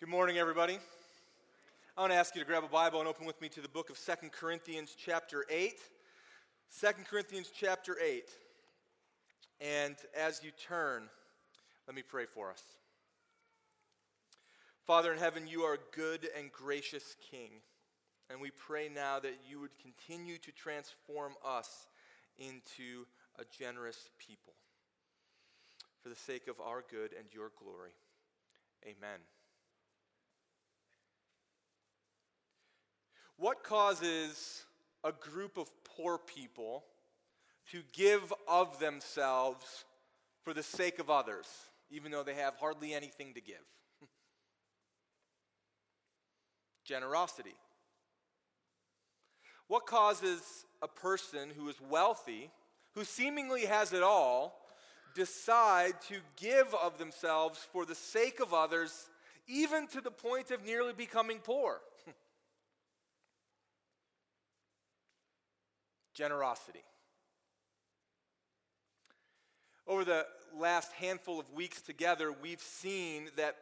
Good morning, everybody. I want to ask you to grab a Bible and open with me to the book of Second Corinthians, chapter 8. 2 Corinthians, chapter 8. And as you turn, let me pray for us. Father in heaven, you are a good and gracious King. And we pray now that you would continue to transform us into a generous people for the sake of our good and your glory. Amen. What causes a group of poor people to give of themselves for the sake of others, even though they have hardly anything to give? Generosity. What causes a person who is wealthy, who seemingly has it all, decide to give of themselves for the sake of others, even to the point of nearly becoming poor? Generosity. Over the last handful of weeks together, we've seen that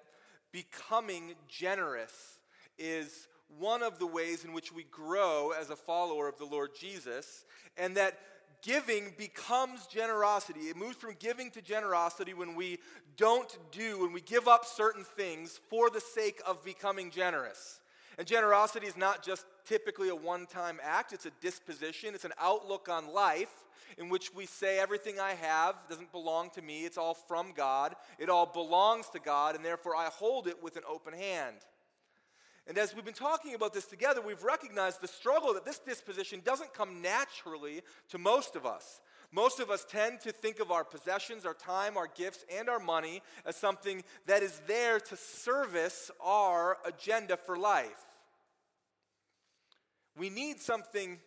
becoming generous is one of the ways in which we grow as a follower of the Lord Jesus, and that giving becomes generosity. It moves from giving to generosity when we don't do, when we give up certain things for the sake of becoming generous. And generosity is not just typically a one time act, it's a disposition, it's an outlook on life in which we say everything I have doesn't belong to me, it's all from God, it all belongs to God, and therefore I hold it with an open hand. And as we've been talking about this together, we've recognized the struggle that this disposition doesn't come naturally to most of us. Most of us tend to think of our possessions, our time, our gifts, and our money as something that is there to service our agenda for life. We need something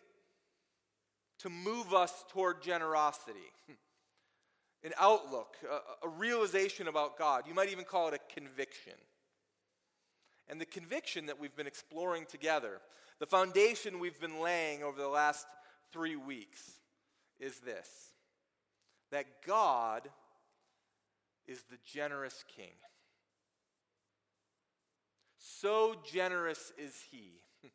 to move us toward generosity, an outlook, a, a, realization about God. You might even call it a conviction. And the conviction that we've been exploring together, the foundation we've been laying over the last three weeks, is this that God is the generous King. So generous is He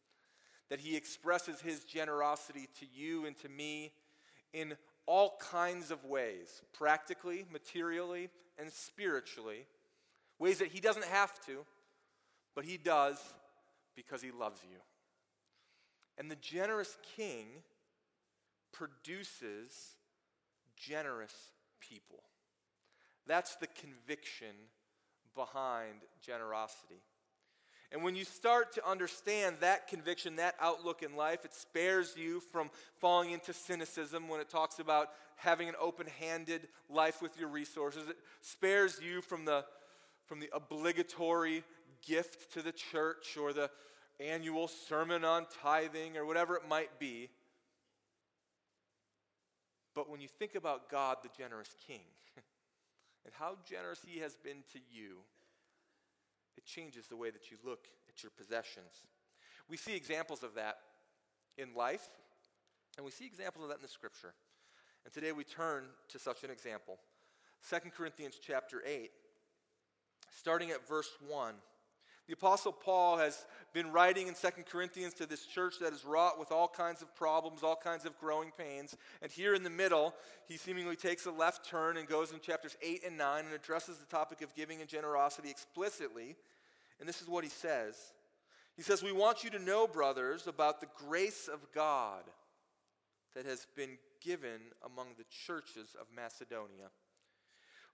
that he expresses his generosity to you and to me in all kinds of ways practically, materially, and spiritually. Ways that he doesn't have to, but he does because he loves you. And the generous king produces generous people. That's the conviction behind generosity. And when you start to understand that conviction, that outlook in life, it spares you from falling into cynicism when it talks about having an open handed life with your resources. It spares you from the, from the obligatory gift to the church or the annual sermon on tithing or whatever it might be. But when you think about God, the generous King, and how generous He has been to you, it changes the way that you look at your possessions. We see examples of that in life, and we see examples of that in the scripture. And today we turn to such an example. 2 Corinthians chapter 8, starting at verse 1. The Apostle Paul has been writing in Second Corinthians to this church that is wrought with all kinds of problems, all kinds of growing pains. And here in the middle, he seemingly takes a left turn and goes in chapters 8 and 9 and addresses the topic of giving and generosity explicitly. And this is what he says He says, We want you to know, brothers, about the grace of God that has been given among the churches of Macedonia.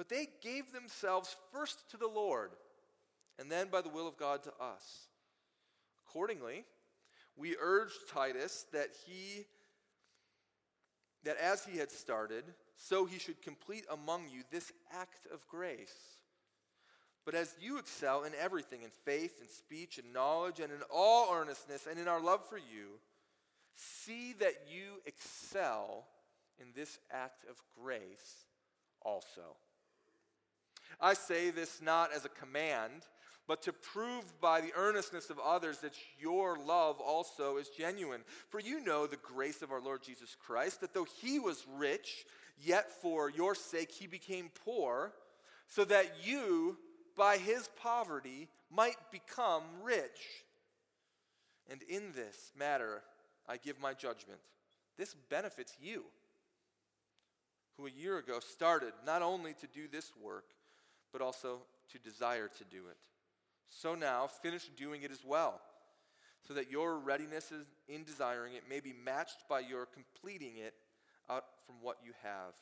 but they gave themselves first to the Lord, and then by the will of God to us. Accordingly, we urged Titus that he that as he had started, so he should complete among you this act of grace. But as you excel in everything, in faith, in speech, in knowledge, and in all earnestness, and in our love for you, see that you excel in this act of grace also. I say this not as a command, but to prove by the earnestness of others that your love also is genuine. For you know the grace of our Lord Jesus Christ, that though he was rich, yet for your sake he became poor, so that you, by his poverty, might become rich. And in this matter, I give my judgment. This benefits you, who a year ago started not only to do this work, but also to desire to do it. So now, finish doing it as well, so that your readiness in desiring it may be matched by your completing it out from what you have.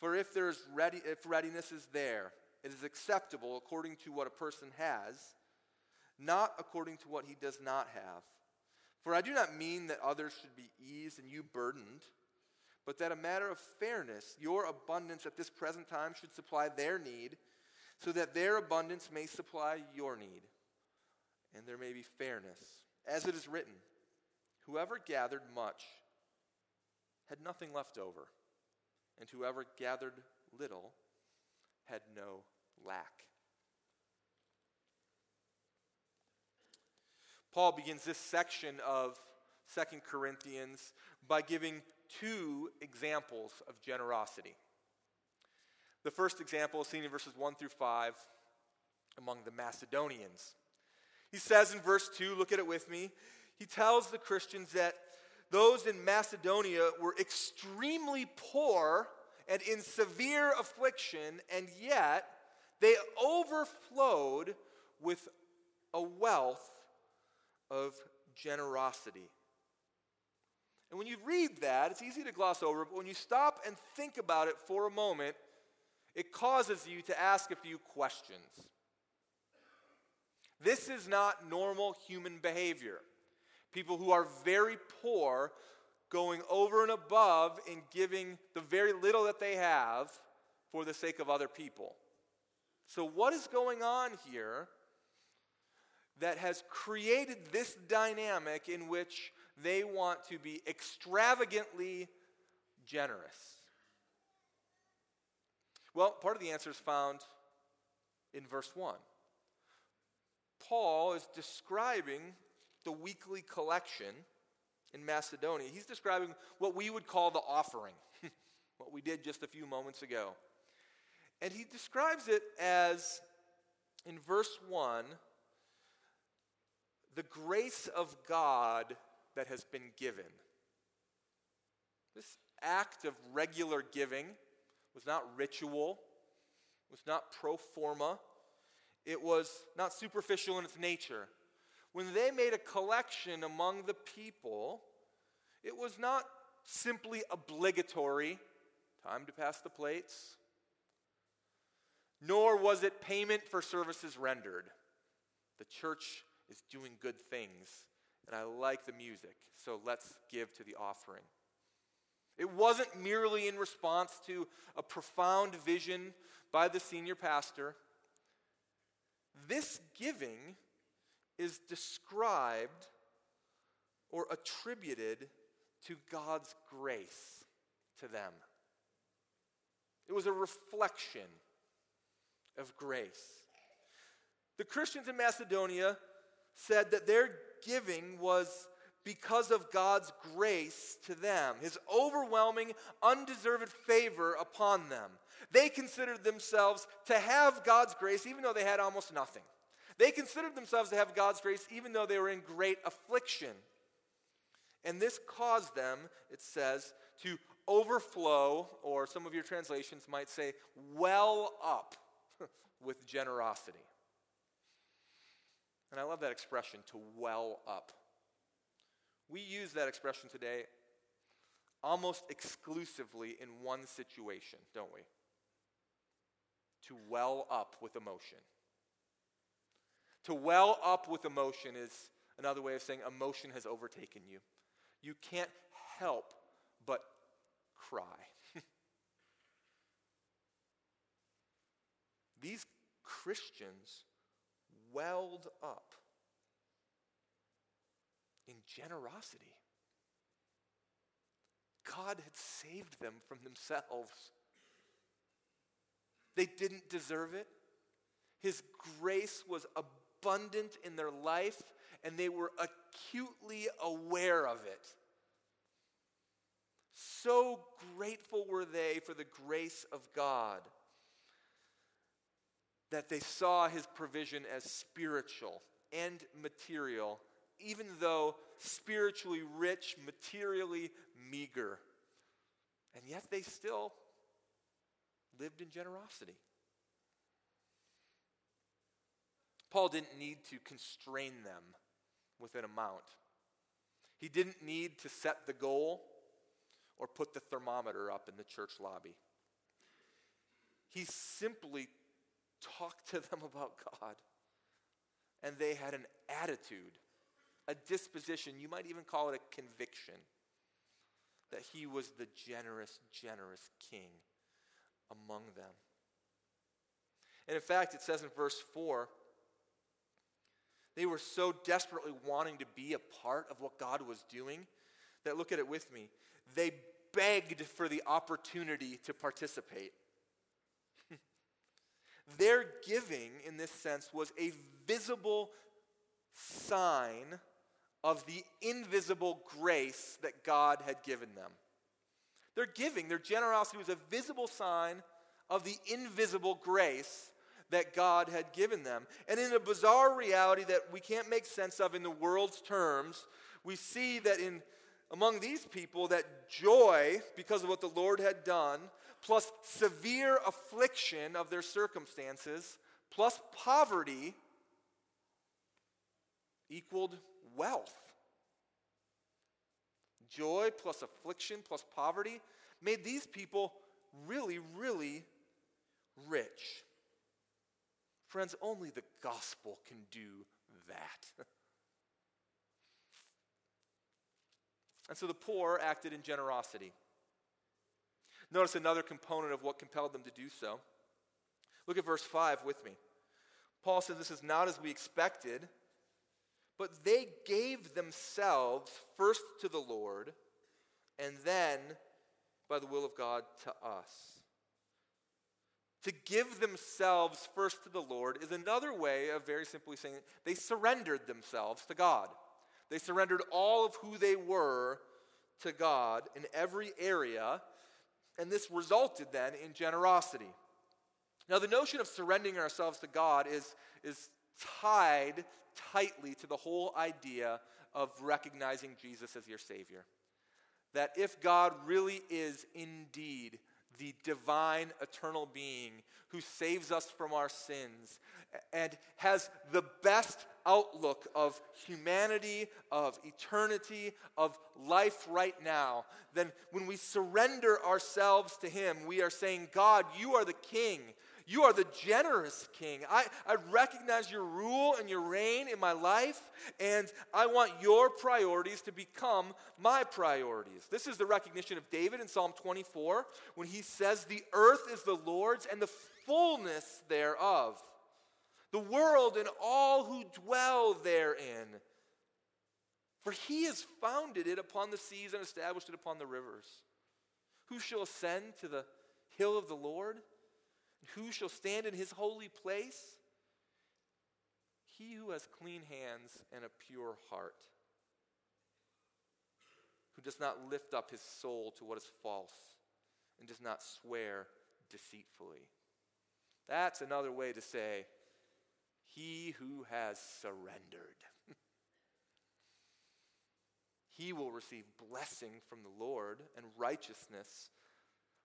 For if there's ready, if readiness is there, it is acceptable according to what a person has, not according to what he does not have. For I do not mean that others should be eased and you burdened, but that a matter of fairness, your abundance at this present time should supply their need, so that their abundance may supply your need, and there may be fairness. As it is written, whoever gathered much had nothing left over and whoever gathered little had no lack. Paul begins this section of Second Corinthians by giving two examples of generosity. The first example is seen in verses 1 through 5 among the Macedonians. He says in verse 2, look at it with me, he tells the Christians that those in Macedonia were extremely poor and in severe affliction, and yet they overflowed with a wealth of generosity. And when you read that, it's easy to gloss over, but when you stop and think about it for a moment, it causes you to ask a few questions. This is not normal human behavior people who are very poor going over and above in giving the very little that they have for the sake of other people. So, what is going on here that has created this dynamic in which they want to be extravagantly generous? Well, part of the answer is found in verse 1. Paul is describing the weekly collection in Macedonia. He's describing what we would call the offering, what we did just a few moments ago. And he describes it as, in verse 1, the grace of God that has been given. This act of regular giving was not ritual, was not pro forma, it was not superficial in its nature when they made a collection among the people, it was not simply obligatory, time to pass the plates, nor was it payment for services rendered. The church is doing good things, and I like the music, so let's give to the offering. It wasn't merely in response to a profound vision by the senior pastor. This giving is described or attributed to God's grace to them. It was a reflection of grace. The Christians in Macedonia said that their giving was because of God's grace to them, his overwhelming, undeserved favor upon them. They considered themselves to have God's grace even though they had almost nothing. They considered themselves to have God's grace even though they were in great affliction. And this caused them, it says, to overflow, or some of your translations might say, well up with generosity. And I love that expression, to well up. We use that expression today almost exclusively in one situation, don't we? To well up with emotion. To well up with emotion is another way of saying emotion has overtaken you. You can't help but cry. These Christians welled up in generosity. God had saved them from themselves. They didn't deserve it. His grace was abundant in their life, and they were acutely aware of it. So grateful were they for the grace of God that they saw his provision as spiritual and material, even though spiritually rich, materially meager. And yet they still lived in generosity. Paul didn't need to constrain them with an amount. He didn't need to set the goal or put the thermometer up in the church lobby. He simply talked to them about God. And they had an attitude, a disposition, you might even call it a conviction, that he was the generous, generous king among them. And in fact, it says in verse 4 they were so desperately wanting to be a part of what God was doing that, look at it with me, they begged for the opportunity to participate. Their giving, in this sense, was a visible sign of the invisible grace that God had given them. Their giving, their generosity was a visible sign of the invisible grace that God had given them. And in a bizarre reality that we can't make sense of in the world's terms, we see that in among these people that joy because of what the Lord had done, plus severe affliction of their circumstances, plus poverty equaled wealth. Joy plus affliction plus poverty made these people really, really rich. Friends, only the gospel can do that. and so the poor acted in generosity. Notice another component of what compelled them to do so. Look at verse 5 with me. Paul says this is not as we expected, but they gave themselves first to the Lord and then, by the will of God, to us. To give themselves first to the Lord is another way of very simply saying they surrendered themselves to God. They surrendered all of who they were to God in every area, and this resulted then in generosity. Now, the notion of surrendering ourselves to God is, is tied tightly to the whole idea of recognizing Jesus as your Savior. That if God really is indeed the divine, eternal being who saves us from our sins and has the best outlook of humanity, of eternity, of life right now, then when we surrender ourselves to Him, we are saying, God, you are the King. You are the generous king. I, I recognize your rule and your reign in my life, and I want your priorities to become my priorities. This is the recognition of David in Psalm 24 when he says, The earth is the Lord's and the fullness thereof, the world and all who dwell therein. For he has founded it upon the seas and established it upon the rivers. Who shall ascend to the hill of the Lord? Who shall stand in his holy place? He who has clean hands and a pure heart, who does not lift up his soul to what is false and does not swear deceitfully. That's another way to say, he who has surrendered. he will receive blessing from the Lord and righteousness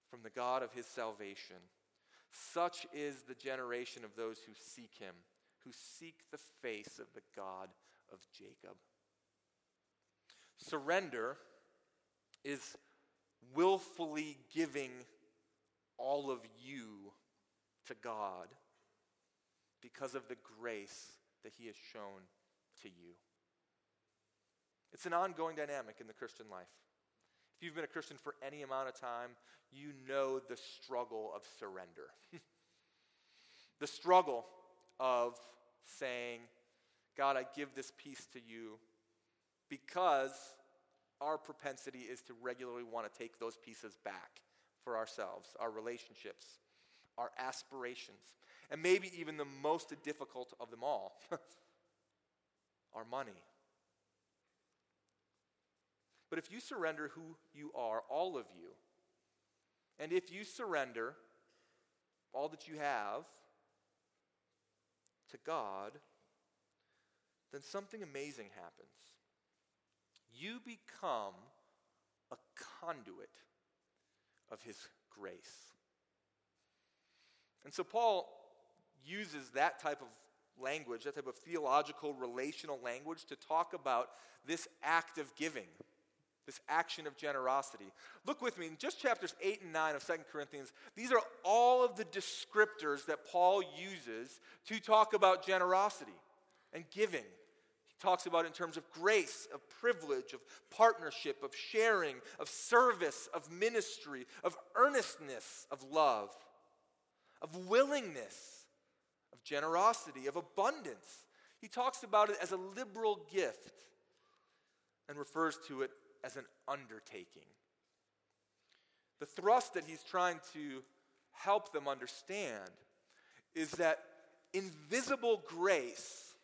from the God of his salvation. Such is the generation of those who seek him, who seek the face of the God of Jacob. Surrender is willfully giving all of you to God because of the grace that he has shown to you. It's an ongoing dynamic in the Christian life. If you've been a Christian for any amount of time, you know the struggle of surrender. the struggle of saying, God, I give this piece to you because our propensity is to regularly want to take those pieces back for ourselves, our relationships, our aspirations, and maybe even the most difficult of them all our money. But if you surrender who you are, all of you, and if you surrender all that you have to God, then something amazing happens. You become a conduit of His grace. And so Paul uses that type of language, that type of theological, relational language, to talk about this act of giving, this action of generosity. Look with me in just chapters 8 and 9 of Second Corinthians. These are all of the descriptors that Paul uses to talk about generosity and giving. He talks about in terms of grace, of privilege, of partnership, of sharing, of service, of ministry, of earnestness, of love, of willingness generosity, of abundance. He talks about it as a liberal gift and refers to it as an undertaking. The thrust that he's trying to help them understand is that invisible grace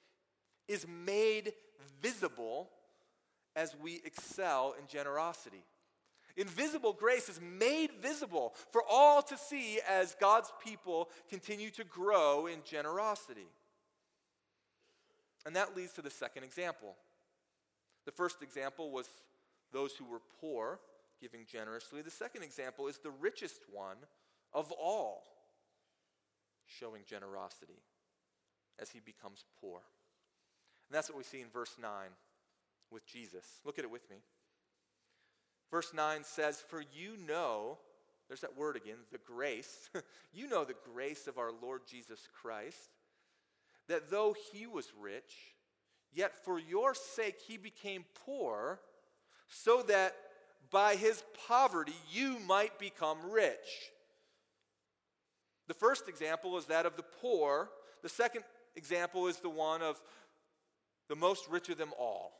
is made visible as we excel in generosity. Invisible grace is made visible for all to see as God's people continue to grow in generosity. And that leads to the second example. The first example was those who were poor giving generously. The second example is the richest one of all showing generosity as he becomes poor. And that's what we see in verse 9 with Jesus. Look at it with me. Verse 9 says, For you know, there's that word again, the grace. you know the grace of our Lord Jesus Christ, that though he was rich, yet for your sake he became poor, so that by his poverty you might become rich. The first example is that of the poor. The second example is the one of the most rich of them all,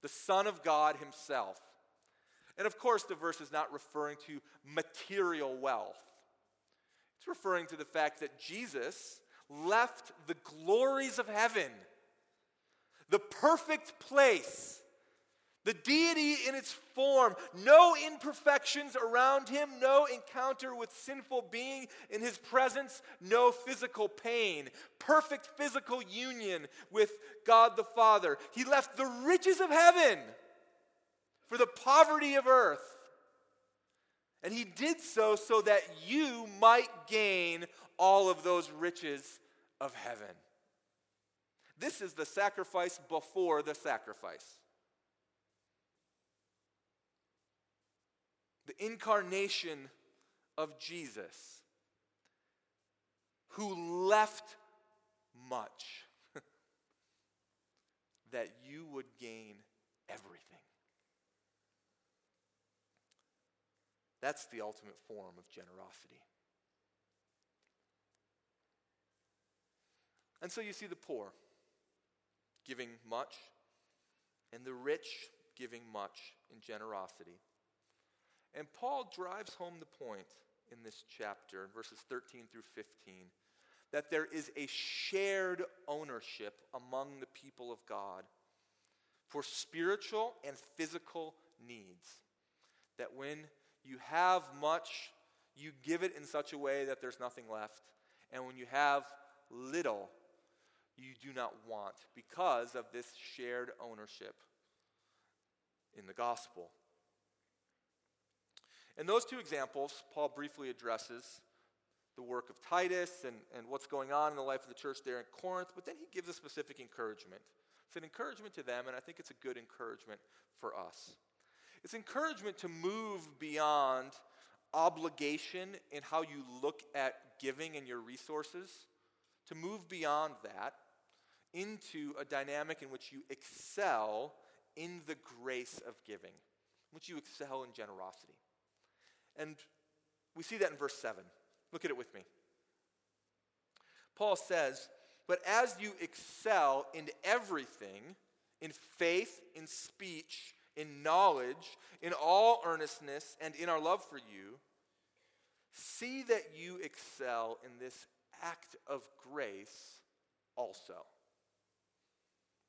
the Son of God himself. And of course, the verse is not referring to material wealth. It's referring to the fact that Jesus left the glories of heaven, the perfect place, the deity in its form, no imperfections around him, no encounter with sinful being in his presence, no physical pain, perfect physical union with God the Father. He left the riches of heaven for the poverty of earth. And he did so so that you might gain all of those riches of heaven. This is the sacrifice before the sacrifice. The incarnation of Jesus, who left much that you would gain everything. That's the ultimate form of generosity. And so you see the poor giving much, and the rich giving much in generosity. And Paul drives home the point in this chapter, in verses 13 through 15, that there is a shared ownership among the people of God for spiritual and physical needs. That when you have much, you give it in such a way that there's nothing left. And when you have little, you do not want because of this shared ownership in the gospel. In those two examples, Paul briefly addresses the work of Titus and, and what's going on in the life of the church there in Corinth, but then he gives a specific encouragement. It's an encouragement to them, and I think it's a good encouragement for us. It's encouragement to move beyond obligation in how you look at giving and your resources, to move beyond that into a dynamic in which you excel in the grace of giving, in which you excel in generosity. And we see that in verse 7. Look at it with me. Paul says, But as you excel in everything, in faith, in speech, in knowledge, in all earnestness, and in our love for you, see that you excel in this act of grace also.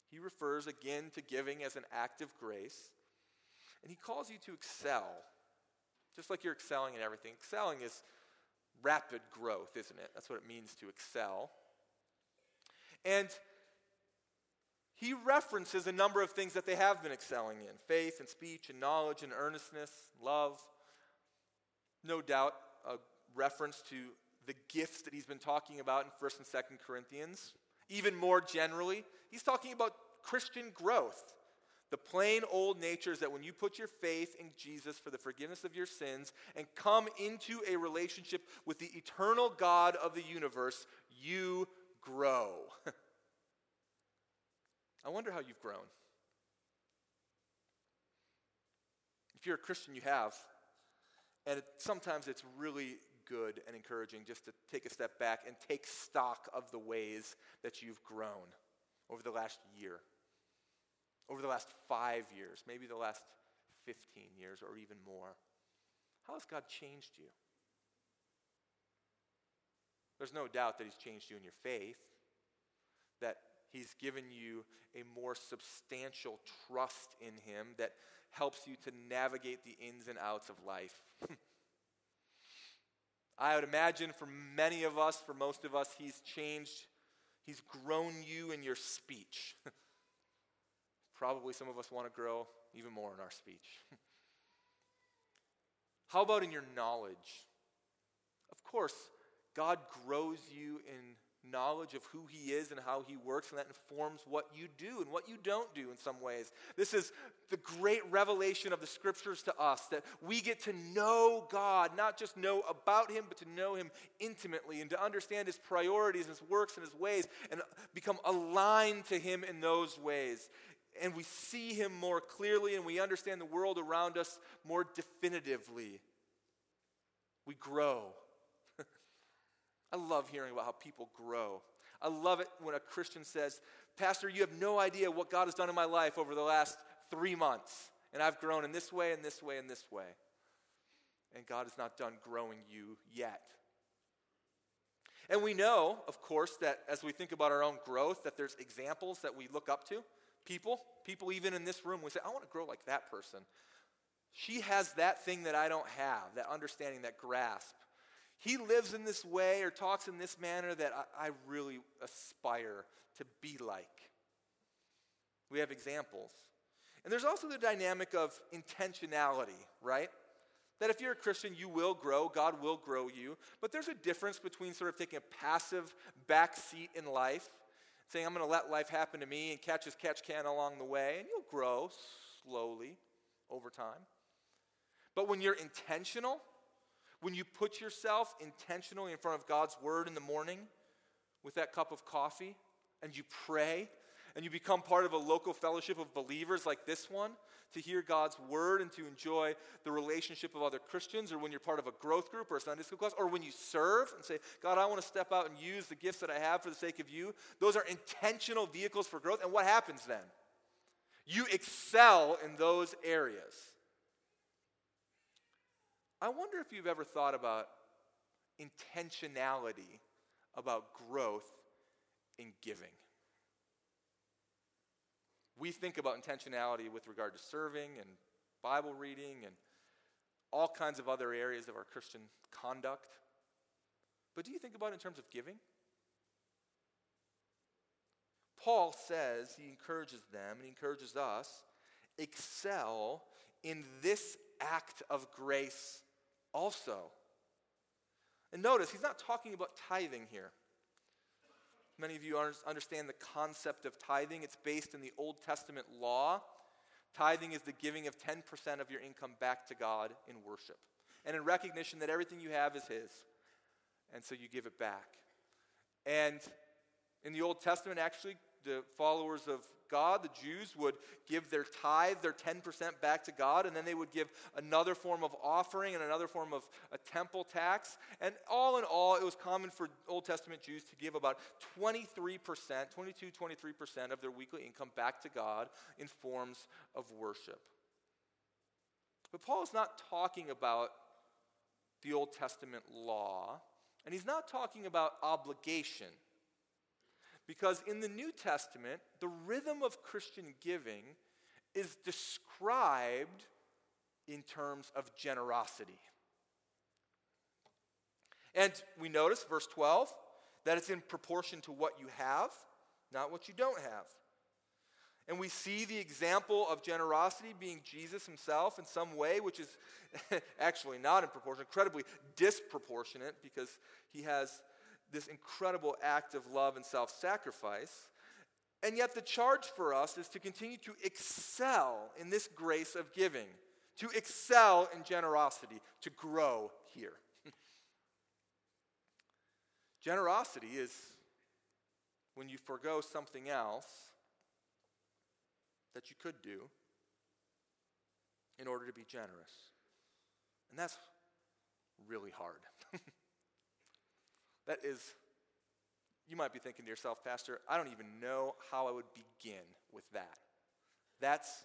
He refers again to giving as an act of grace, and he calls you to excel, just like you're excelling in everything. Excelling is rapid growth, isn't it? That's what it means to excel. And he references a number of things that they have been excelling in faith and speech and knowledge and earnestness, love. No doubt, a reference to the gifts that he's been talking about in 1st and 2nd Corinthians. Even more generally, he's talking about Christian growth. The plain old nature is that when you put your faith in Jesus for the forgiveness of your sins and come into a relationship with the eternal God of the universe, you grow. I wonder how you've grown. If you're a Christian, you have. And it, sometimes it's really good and encouraging just to take a step back and take stock of the ways that you've grown over the last year, over the last five years, maybe the last 15 years or even more. How has God changed you? There's no doubt that He's changed you in your faith, that He's given you a more substantial trust in Him that helps you to navigate the ins and outs of life. I would imagine for many of us, for most of us, He's changed, He's grown you in your speech. Probably some of us want to grow even more in our speech. How about in your knowledge? Of course, God grows you in knowledge of who He is and how He works, and that informs what you do and what you don't do in some ways. This is the great revelation of the Scriptures to us that we get to know God, not just know about Him, but to know Him intimately and to understand His priorities, His works, and His ways, and become aligned to Him in those ways. And we see Him more clearly, and we understand the world around us more definitively. We grow I love hearing about how people grow. I love it when a Christian says, Pastor, you have no idea what God has done in my life over the last three months. And I've grown in this way, and this way, and this way. And God is not done growing you yet. And we know, of course, that as we think about our own growth, that there's examples that we look up to. People, people even in this room, we say, I want to grow like that person. She has that thing that I don't have, that understanding, that grasp he lives in this way or talks in this manner that I, I really aspire to be like. We have examples. And there's also the dynamic of intentionality, right? That if you're a Christian, you will grow, God will grow you. But there's a difference between sort of taking a passive back seat in life, saying, I'm going to let life happen to me and catch as catch can along the way, and you'll grow slowly over time. But when you're intentional, when you put yourself intentionally in front of God's word in the morning with that cup of coffee and you pray and you become part of a local fellowship of believers like this one to hear God's word and to enjoy the relationship of other Christians, or when you're part of a growth group or a Sunday school class, or when you serve and say, God, I want to step out and use the gifts that I have for the sake of you, those are intentional vehicles for growth. And what happens then? You excel in those areas. I wonder if you've ever thought about intentionality about growth in giving. We think about intentionality with regard to serving and Bible reading and all kinds of other areas of our Christian conduct. But do you think about it in terms of giving? Paul says, he encourages them and he encourages us, excel in this act of grace also. And notice, he's not talking about tithing here. Many of you understand the concept of tithing. It's based in the Old Testament law. Tithing is the giving of 10% of your income back to God in worship and in recognition that everything you have is His. And so you give it back. And in the Old Testament, actually, the followers of God, the Jews, would give their tithe, their 10% back to God, and then they would give another form of offering and another form of a temple tax. And all in all, it was common for Old Testament Jews to give about 23%, 22, 23% of their weekly income back to God in forms of worship. But Paul is not talking about the Old Testament law, and he's not talking about obligation. Because in the New Testament, the rhythm of Christian giving is described in terms of generosity. And we notice, verse 12, that it's in proportion to what you have, not what you don't have. And we see the example of generosity being Jesus himself in some way, which is actually not in proportion, incredibly disproportionate because he has this incredible act of love and self sacrifice. And yet, the charge for us is to continue to excel in this grace of giving, to excel in generosity, to grow here. generosity is when you forego something else that you could do in order to be generous. And that's really hard. that is, you might be thinking to yourself, Pastor, I don't even know how I would begin with that. That's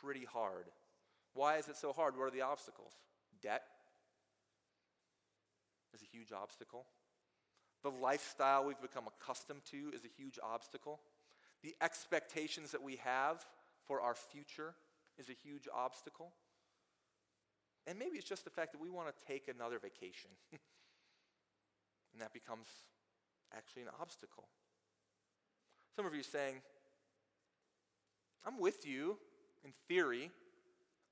pretty hard. Why is it so hard? What are the obstacles? Debt is a huge obstacle. The lifestyle we've become accustomed to is a huge obstacle. The expectations that we have for our future is a huge obstacle. And maybe it's just the fact that we want to take another vacation. and that becomes actually an obstacle. Some of you saying, I'm with you in theory.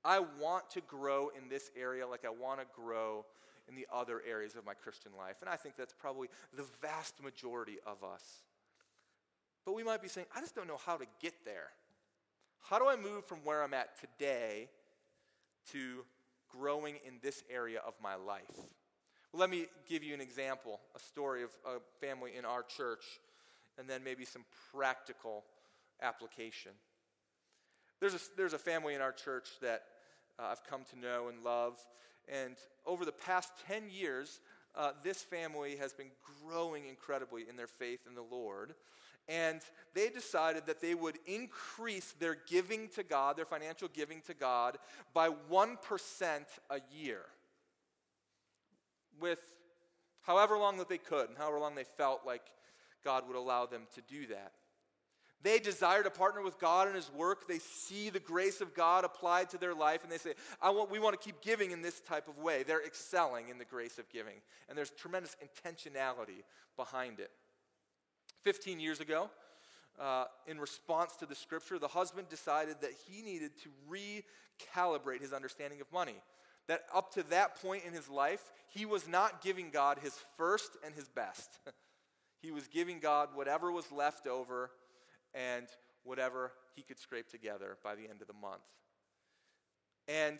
I want to grow in this area like I want to grow in the other areas of my Christian life. And I think that's probably the vast majority of us. But we might be saying, I just don't know how to get there. How do I move from where I'm at today to growing in this area of my life? Let me give you an example, a story of a family in our church, and then maybe some practical application. There's a, there's a family in our church that uh, I've come to know and love, and over the past 10 years, uh, this family has been growing incredibly in their faith in the Lord and they decided that they would increase their giving to God, their financial giving to God, by 1% a year. With however long that they could and however long they felt like God would allow them to do that. They desire to partner with God in His work. They see the grace of God applied to their life, and they say, I want, We want to keep giving in this type of way. They're excelling in the grace of giving, and there's tremendous intentionality behind it. 15 years ago, uh, in response to the scripture, the husband decided that he needed to recalibrate his understanding of money. That up to that point in his life, he was not giving God his first and his best. he was giving God whatever was left over and whatever he could scrape together by the end of the month. And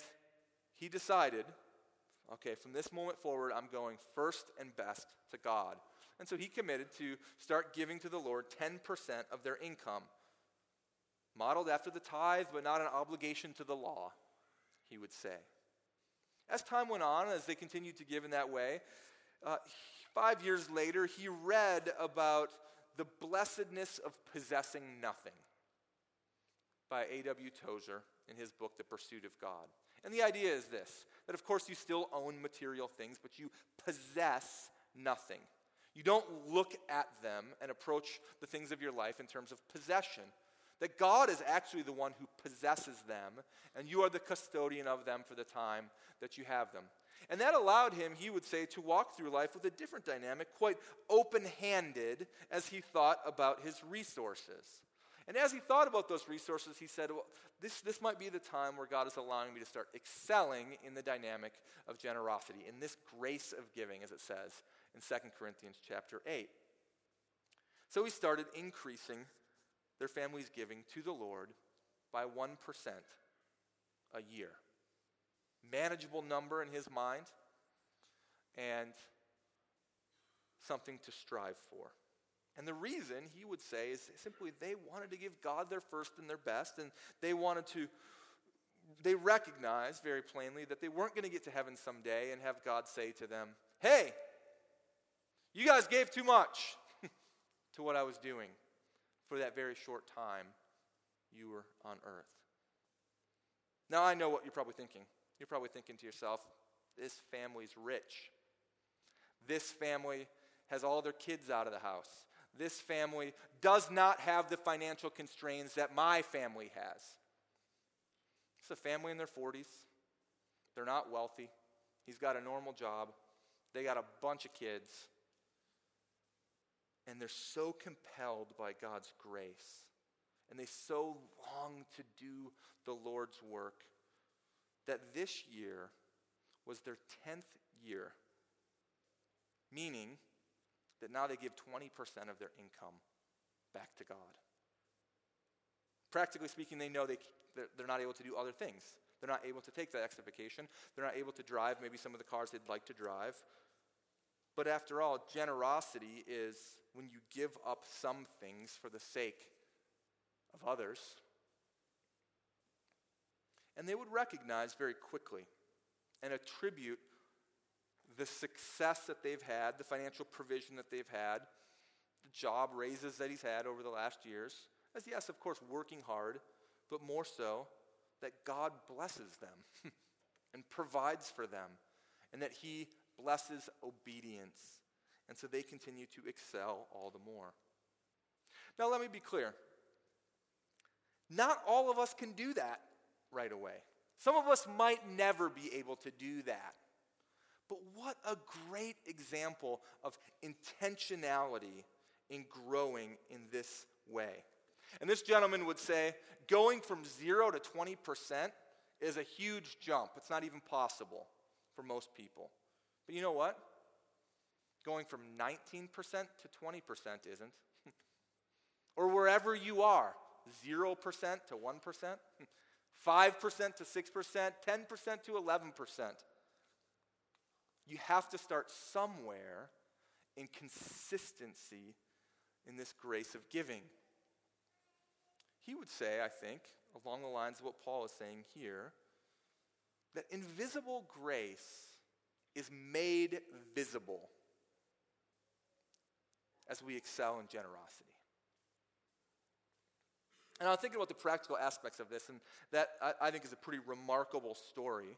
he decided okay, from this moment forward, I'm going first and best to God. And so he committed to start giving to the Lord 10% of their income, modeled after the tithe, but not an obligation to the law, he would say. As time went on, as they continued to give in that way, uh, five years later, he read about the blessedness of possessing nothing by A.W. Tozer in his book, The Pursuit of God. And the idea is this that of course you still own material things, but you possess nothing. You don't look at them and approach the things of your life in terms of possession. That God is actually the one who possesses them, and you are the custodian of them for the time that you have them. And that allowed him, he would say, to walk through life with a different dynamic, quite open handed as he thought about his resources. And as he thought about those resources, he said, well, this, this might be the time where God is allowing me to start excelling in the dynamic of generosity, in this grace of giving, as it says in 2 Corinthians chapter 8. So he started increasing their family's giving to the Lord by 1% a year. Manageable number in his mind, and something to strive for. And the reason, he would say, is simply they wanted to give God their first and their best, and they wanted to, they recognized very plainly that they weren't going to get to heaven someday and have God say to them, Hey, you guys gave too much to what I was doing for that very short time you were on earth. Now, I know what you're probably thinking. You're probably thinking to yourself, this family's rich. This family has all their kids out of the house. This family does not have the financial constraints that my family has. It's a family in their 40s. They're not wealthy. He's got a normal job. They got a bunch of kids. And they're so compelled by God's grace. And they so long to do the Lord's work that this year was their 10th year. Meaning that now they give 20% of their income back to God. Practically speaking, they know they, they're not able to do other things. They're not able to take that extra vacation. They're not able to drive maybe some of the cars they'd like to drive. But after all, generosity is when you give up some things for the sake of others. And they would recognize very quickly and attribute the success that they've had, the financial provision that they've had, the job raises that he's had over the last years, as yes, of course, working hard, but more so that God blesses them and provides for them, and that he blesses obedience. And so they continue to excel all the more. Now, let me be clear. Not all of us can do that right away. Some of us might never be able to do that. But what a great example of intentionality in growing in this way. And this gentleman would say going from zero to 20% is a huge jump. It's not even possible for most people. But you know what? Going from 19% to 20% isn't. or wherever you are, 0% to 1%, 5% to 6%, 10% to 11%. You have to start somewhere in consistency in this grace of giving. He would say, I think, along the lines of what Paul is saying here, that invisible grace is made visible as we excel in generosity. And I'm thinking about the practical aspects of this, and that I, I think is a pretty remarkable story.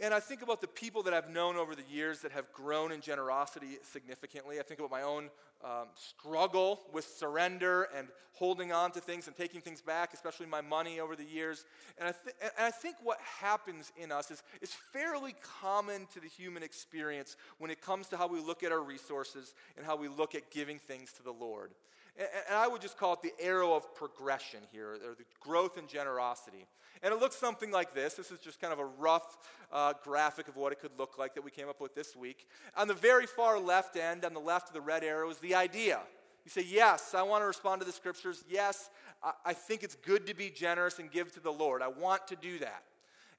And I think about the people that I've known over the years that have grown in generosity significantly. I think about my own um, struggle with surrender and holding on to things and taking things back, especially my money over the years. And I, th- and I think what happens in us is, is fairly common to the human experience when it comes to how we look at our resources and how we look at giving things to the Lord. And, I would just call it the arrow of progression here, or the growth and generosity. And it looks something like this. This is just kind of a rough uh, graphic of what it could look like that we came up with this week. On the very far left end, on the left of the red arrow, is the idea. You say, Yes, I want to respond to the scriptures. Yes, I, I think it's good to be generous and give to the Lord. I want to do that.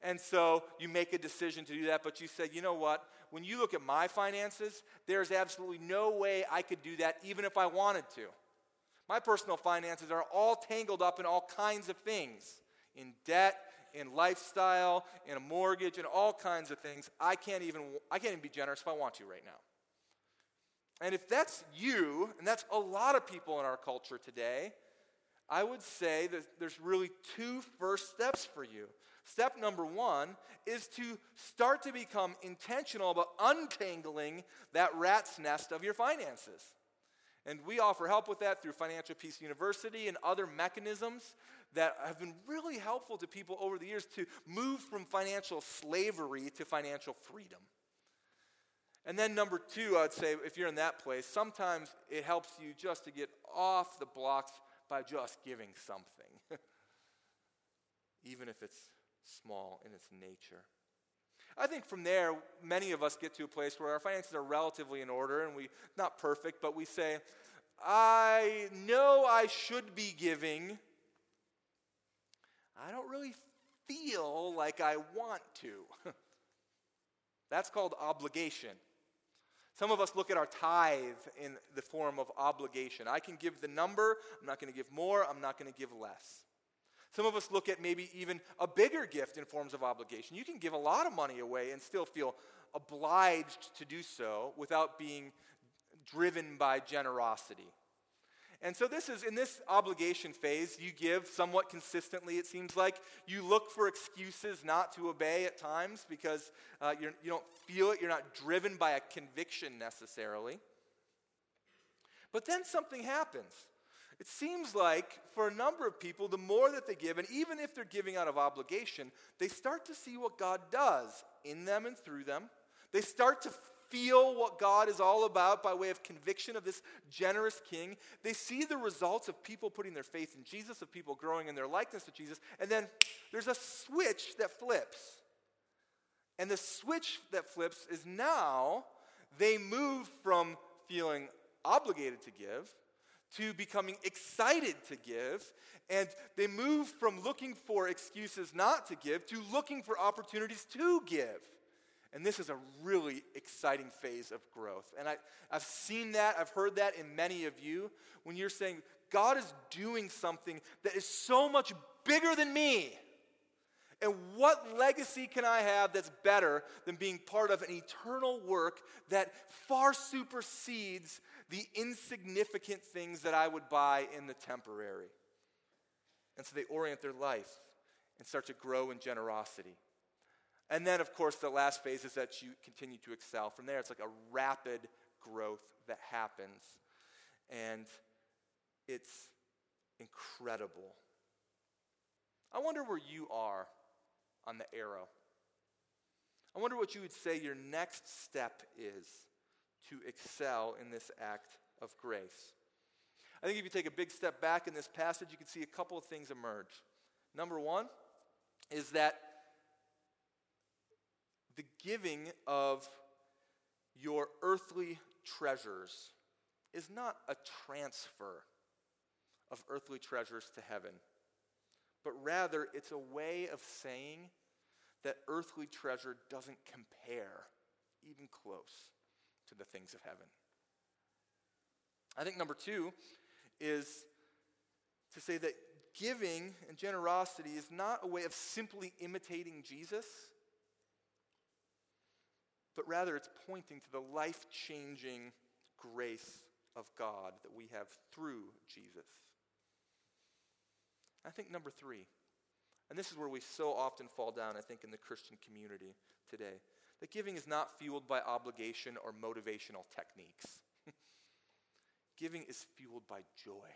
And so you make a decision to do that, but you say, you know what? When you look at my finances, there's absolutely no way I could do that even if I wanted to. My personal finances are all tangled up in all kinds of things in debt, in lifestyle, in a mortgage, and all kinds of things. I can't even I can't even be generous if I want to right now. And if that's you, and that's a lot of people in our culture today, I would say that there's really two first steps for you. Step number one is to start to become intentional about untangling that rat's nest of your finances. And we offer help with that through Financial Peace University and other mechanisms that have been really helpful to people over the years to move from financial slavery to financial freedom. And then, number two, I'd say if you're in that place, sometimes it helps you just to get off the blocks by just giving something, even if it's small in its nature. I think from there, many of us get to a place where our finances are relatively in order and we, not perfect, but we say, I know I should be giving. I don't really feel like I want to. That's called obligation. Some of us look at our tithe in the form of obligation. I can give the number, I'm not going to give more, I'm not going to give less. Some of us look at maybe even a bigger gift in forms of obligation. You can give a lot of money away and still feel obliged to do so without being driven by generosity. And so, this is in this obligation phase, you give somewhat consistently, it seems like. You look for excuses not to obey at times because uh, you're, you do not feel it, you're not driven by a conviction necessarily. But then something happens. It seems like for a number of people, the more that they give, and even if they're giving out of obligation, they start to see what God does in them and through them. They start to feel what God is all about by way of conviction of this generous king. They see the results of people putting their faith in Jesus, of people growing in their likeness to Jesus, and then there's a switch that flips. And the switch that flips is now they move from feeling obligated to give to becoming excited to give. And they move from looking for excuses not to give to looking for opportunities to give. And this is a really exciting phase of growth. And I, I've seen that, I've heard that in many of you when you're saying, God is doing something that is so much bigger than me. And what legacy can I have that's better than being part of an eternal work that far supersedes the insignificant things that I would buy in the temporary? And so they orient their life and start to grow in generosity. And then, of course, the last phase is that you continue to excel. From there, it's like a rapid growth that happens. And it's incredible. I wonder where you are on the arrow. I wonder what you would say your next step is to excel in this act of grace. I think if you take a big step back in this passage, you can see a couple of things emerge. Number one is that the giving of your earthly treasures is not a transfer of earthly treasures to heaven, but rather it's a way of saying that earthly treasure doesn't compare even close to the things of heaven. I think number two is to say that giving and generosity is not a way of simply imitating Jesus but rather it's pointing to the life changing grace of God that we have through Jesus. I think number three, and this is where we so often fall down, I think, in the Christian community today, that giving is not fueled by obligation or motivational techniques. giving is fueled by joy,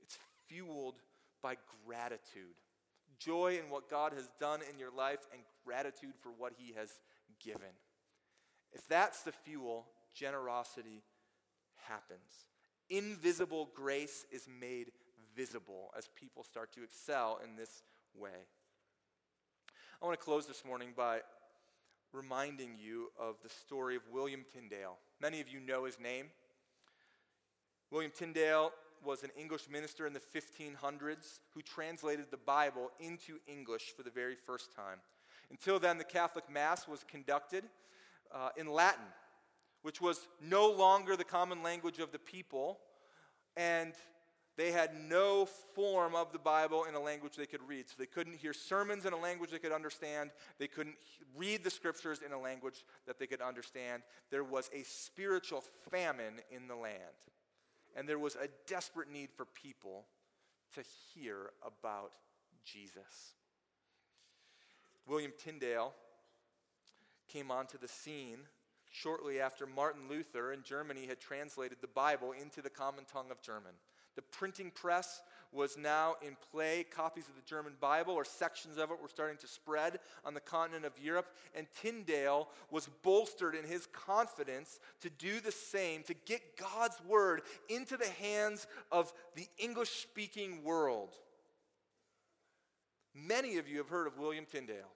it's fueled by gratitude. Joy in what God has done in your life and gratitude for what He has given. If that's the fuel, generosity happens. Invisible grace is made visible as people start to excel in this way. I want to close this morning by reminding you of the story of William Tyndale. Many of you know his name. William Tyndale was an English minister in the 1500s who translated the Bible into English for the very first time. Until then, the Catholic Mass was conducted uh, in Latin, which was no longer the common language of the people, and they had no form of the Bible in a language they could read. So they couldn't hear sermons in a language they could understand. They couldn't read the scriptures in a language that they could understand. There was a spiritual famine in the land. And there was a desperate need for people to hear about Jesus. William Tyndale came onto the scene shortly after Martin Luther in Germany had translated the Bible into the common tongue of German. The printing press was now in play. Copies of the German Bible, or sections of it, were starting to spread on the continent of Europe. And Tyndale was bolstered in his confidence to do the same, to get God's word into the hands of the English speaking world. Many of you have heard of William Tyndale.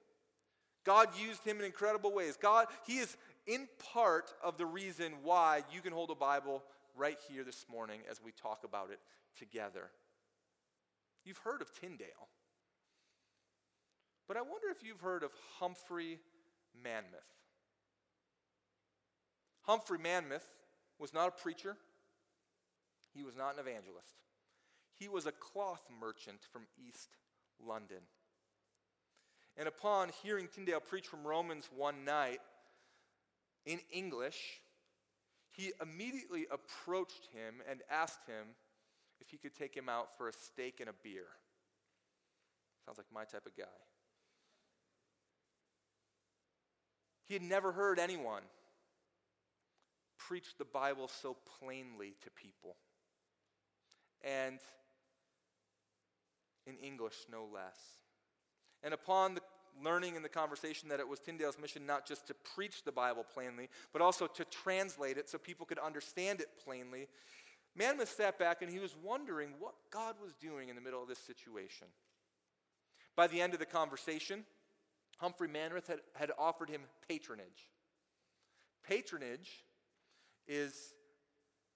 God used him in incredible ways. God, he is in part of the reason why you can hold a Bible right here this morning as we talk about it together. You've heard of Tyndale. But I wonder if you've heard of Humphrey Monmouth. Humphrey Monmouth was not a preacher, he was not an evangelist. He was a cloth merchant from East London. And upon hearing Tyndale preach from Romans one night in English, he immediately approached him and asked him if he could take him out for a steak and a beer. Sounds like my type of guy. He had never heard anyone preach the Bible so plainly to people. And in English, no less. And upon the learning in the conversation that it was Tyndale's mission not just to preach the Bible plainly, but also to translate it so people could understand it plainly, Monmouth sat back and he was wondering what God was doing in the middle of this situation. By the end of the conversation, Humphrey Monmouth had, had offered him patronage. Patronage is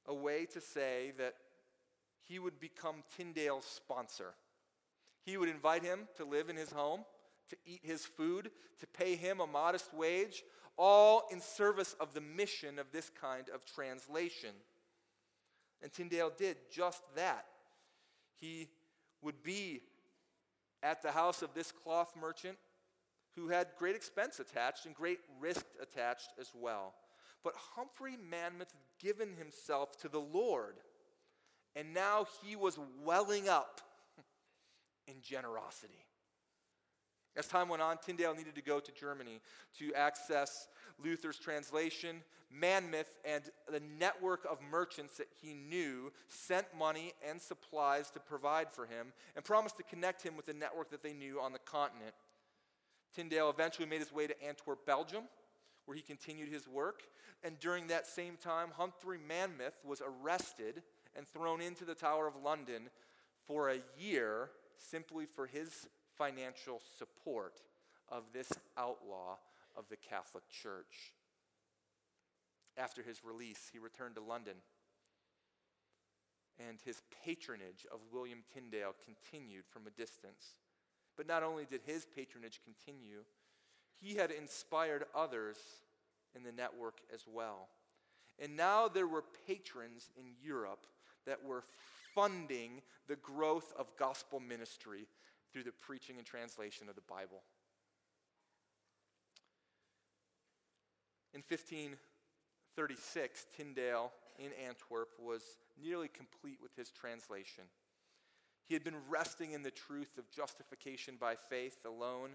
a way to say that he would become Tyndale's sponsor. He would invite him to live in his home, to eat his food, to pay him a modest wage, all in service of the mission of this kind of translation. And Tyndale did just that. He would be at the house of this cloth merchant who had great expense attached and great risk attached as well. But Humphrey Monmouth had given himself to the Lord, and now he was welling up in generosity. As time went on, Tyndale needed to go to Germany to access Luther's translation. Monmouth and the network of merchants that he knew sent money and supplies to provide for him and promised to connect him with the network that they knew on the continent. Tyndale eventually made his way to Antwerp, Belgium, where he continued his work. And during that same time, Humphrey Monmouth was arrested and thrown into the Tower of London for a year simply for his financial support of this outlaw of the Catholic Church. After his release, he returned to London, and his patronage of William Tyndale continued from a distance. But not only did his patronage continue, he had inspired others in the network as well. And now there were patrons in Europe that were funding the growth of gospel ministry through the preaching and translation of the Bible. In 1536, Tyndale in Antwerp was nearly complete with his translation. He had been resting in the truth of justification by faith alone.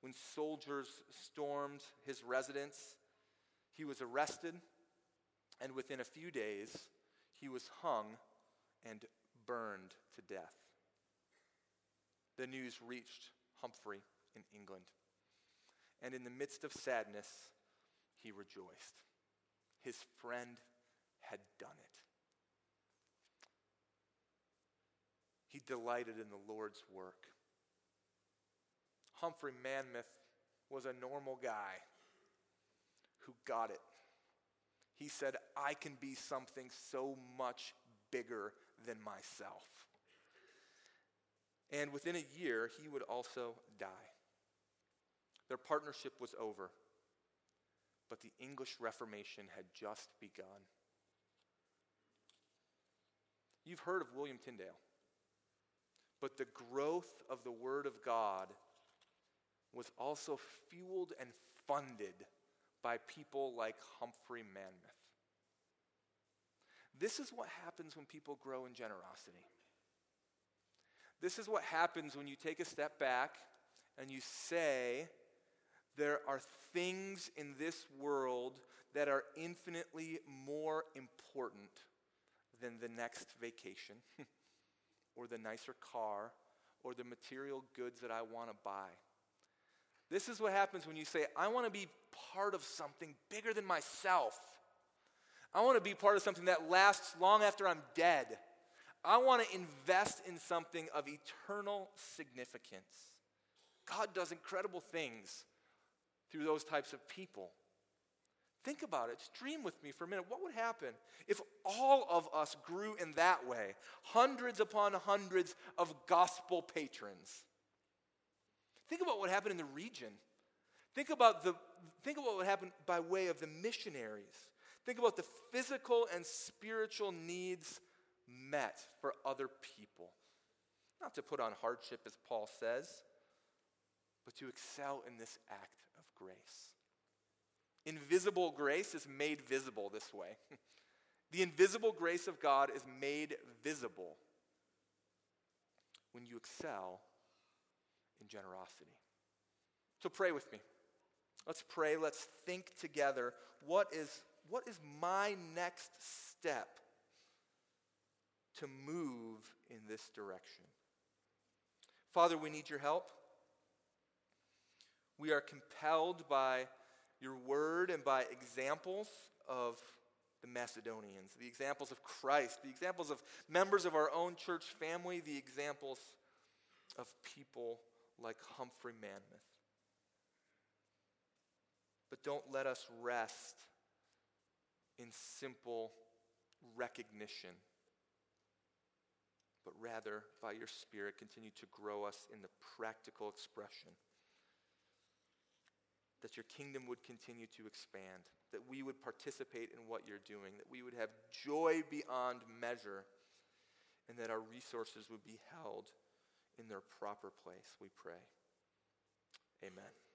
When soldiers stormed his residence, he was arrested, and within a few days, he was hung and burned to death. The news reached Humphrey in England, and in the midst of sadness, he rejoiced. His friend had done it. He delighted in the Lord's work. Humphrey Monmouth was a normal guy who got it. He said, I can be something so much bigger than myself. And within a year, he would also die. Their partnership was over, but the English Reformation had just begun. You've heard of William Tyndale. But the growth of the Word of God was also fueled and funded by people like Humphrey Monmouth. This is what happens when people grow in generosity. This is what happens when you take a step back and you say, there are things in this world that are infinitely more important than the next vacation. or the nicer car or the material goods that I want to buy. This is what happens when you say, I want to be part of something bigger than myself. I want to be part of something that lasts long after I'm dead. I want to invest in something of eternal significance. God does incredible things through those types of people. Think about it. Dream with me for a minute. What would happen if all of us grew in that way? Hundreds upon hundreds of gospel patrons. Think about what happened in the region. Think about, the, think about what happened by way of the missionaries. Think about the physical and spiritual needs met for other people. Not to put on hardship, as Paul says, but to excel in this act of grace. Invisible grace is made visible this way. the invisible grace of God is made visible when you excel in generosity. So pray with me. Let's pray. Let's think together. What is, what is my next step to move in this direction? Father, we need your help. We are compelled by your word and by examples of the Macedonians, the examples of Christ, the examples of members of our own church family, the examples of people like Humphrey Monmouth. But don't let us rest in simple recognition, but rather, by your Spirit, continue to grow us in the practical expression. That your kingdom would continue to expand, that we would participate in what you're doing, that we would have joy beyond measure, and that our resources would be held in their proper place, we pray. Amen.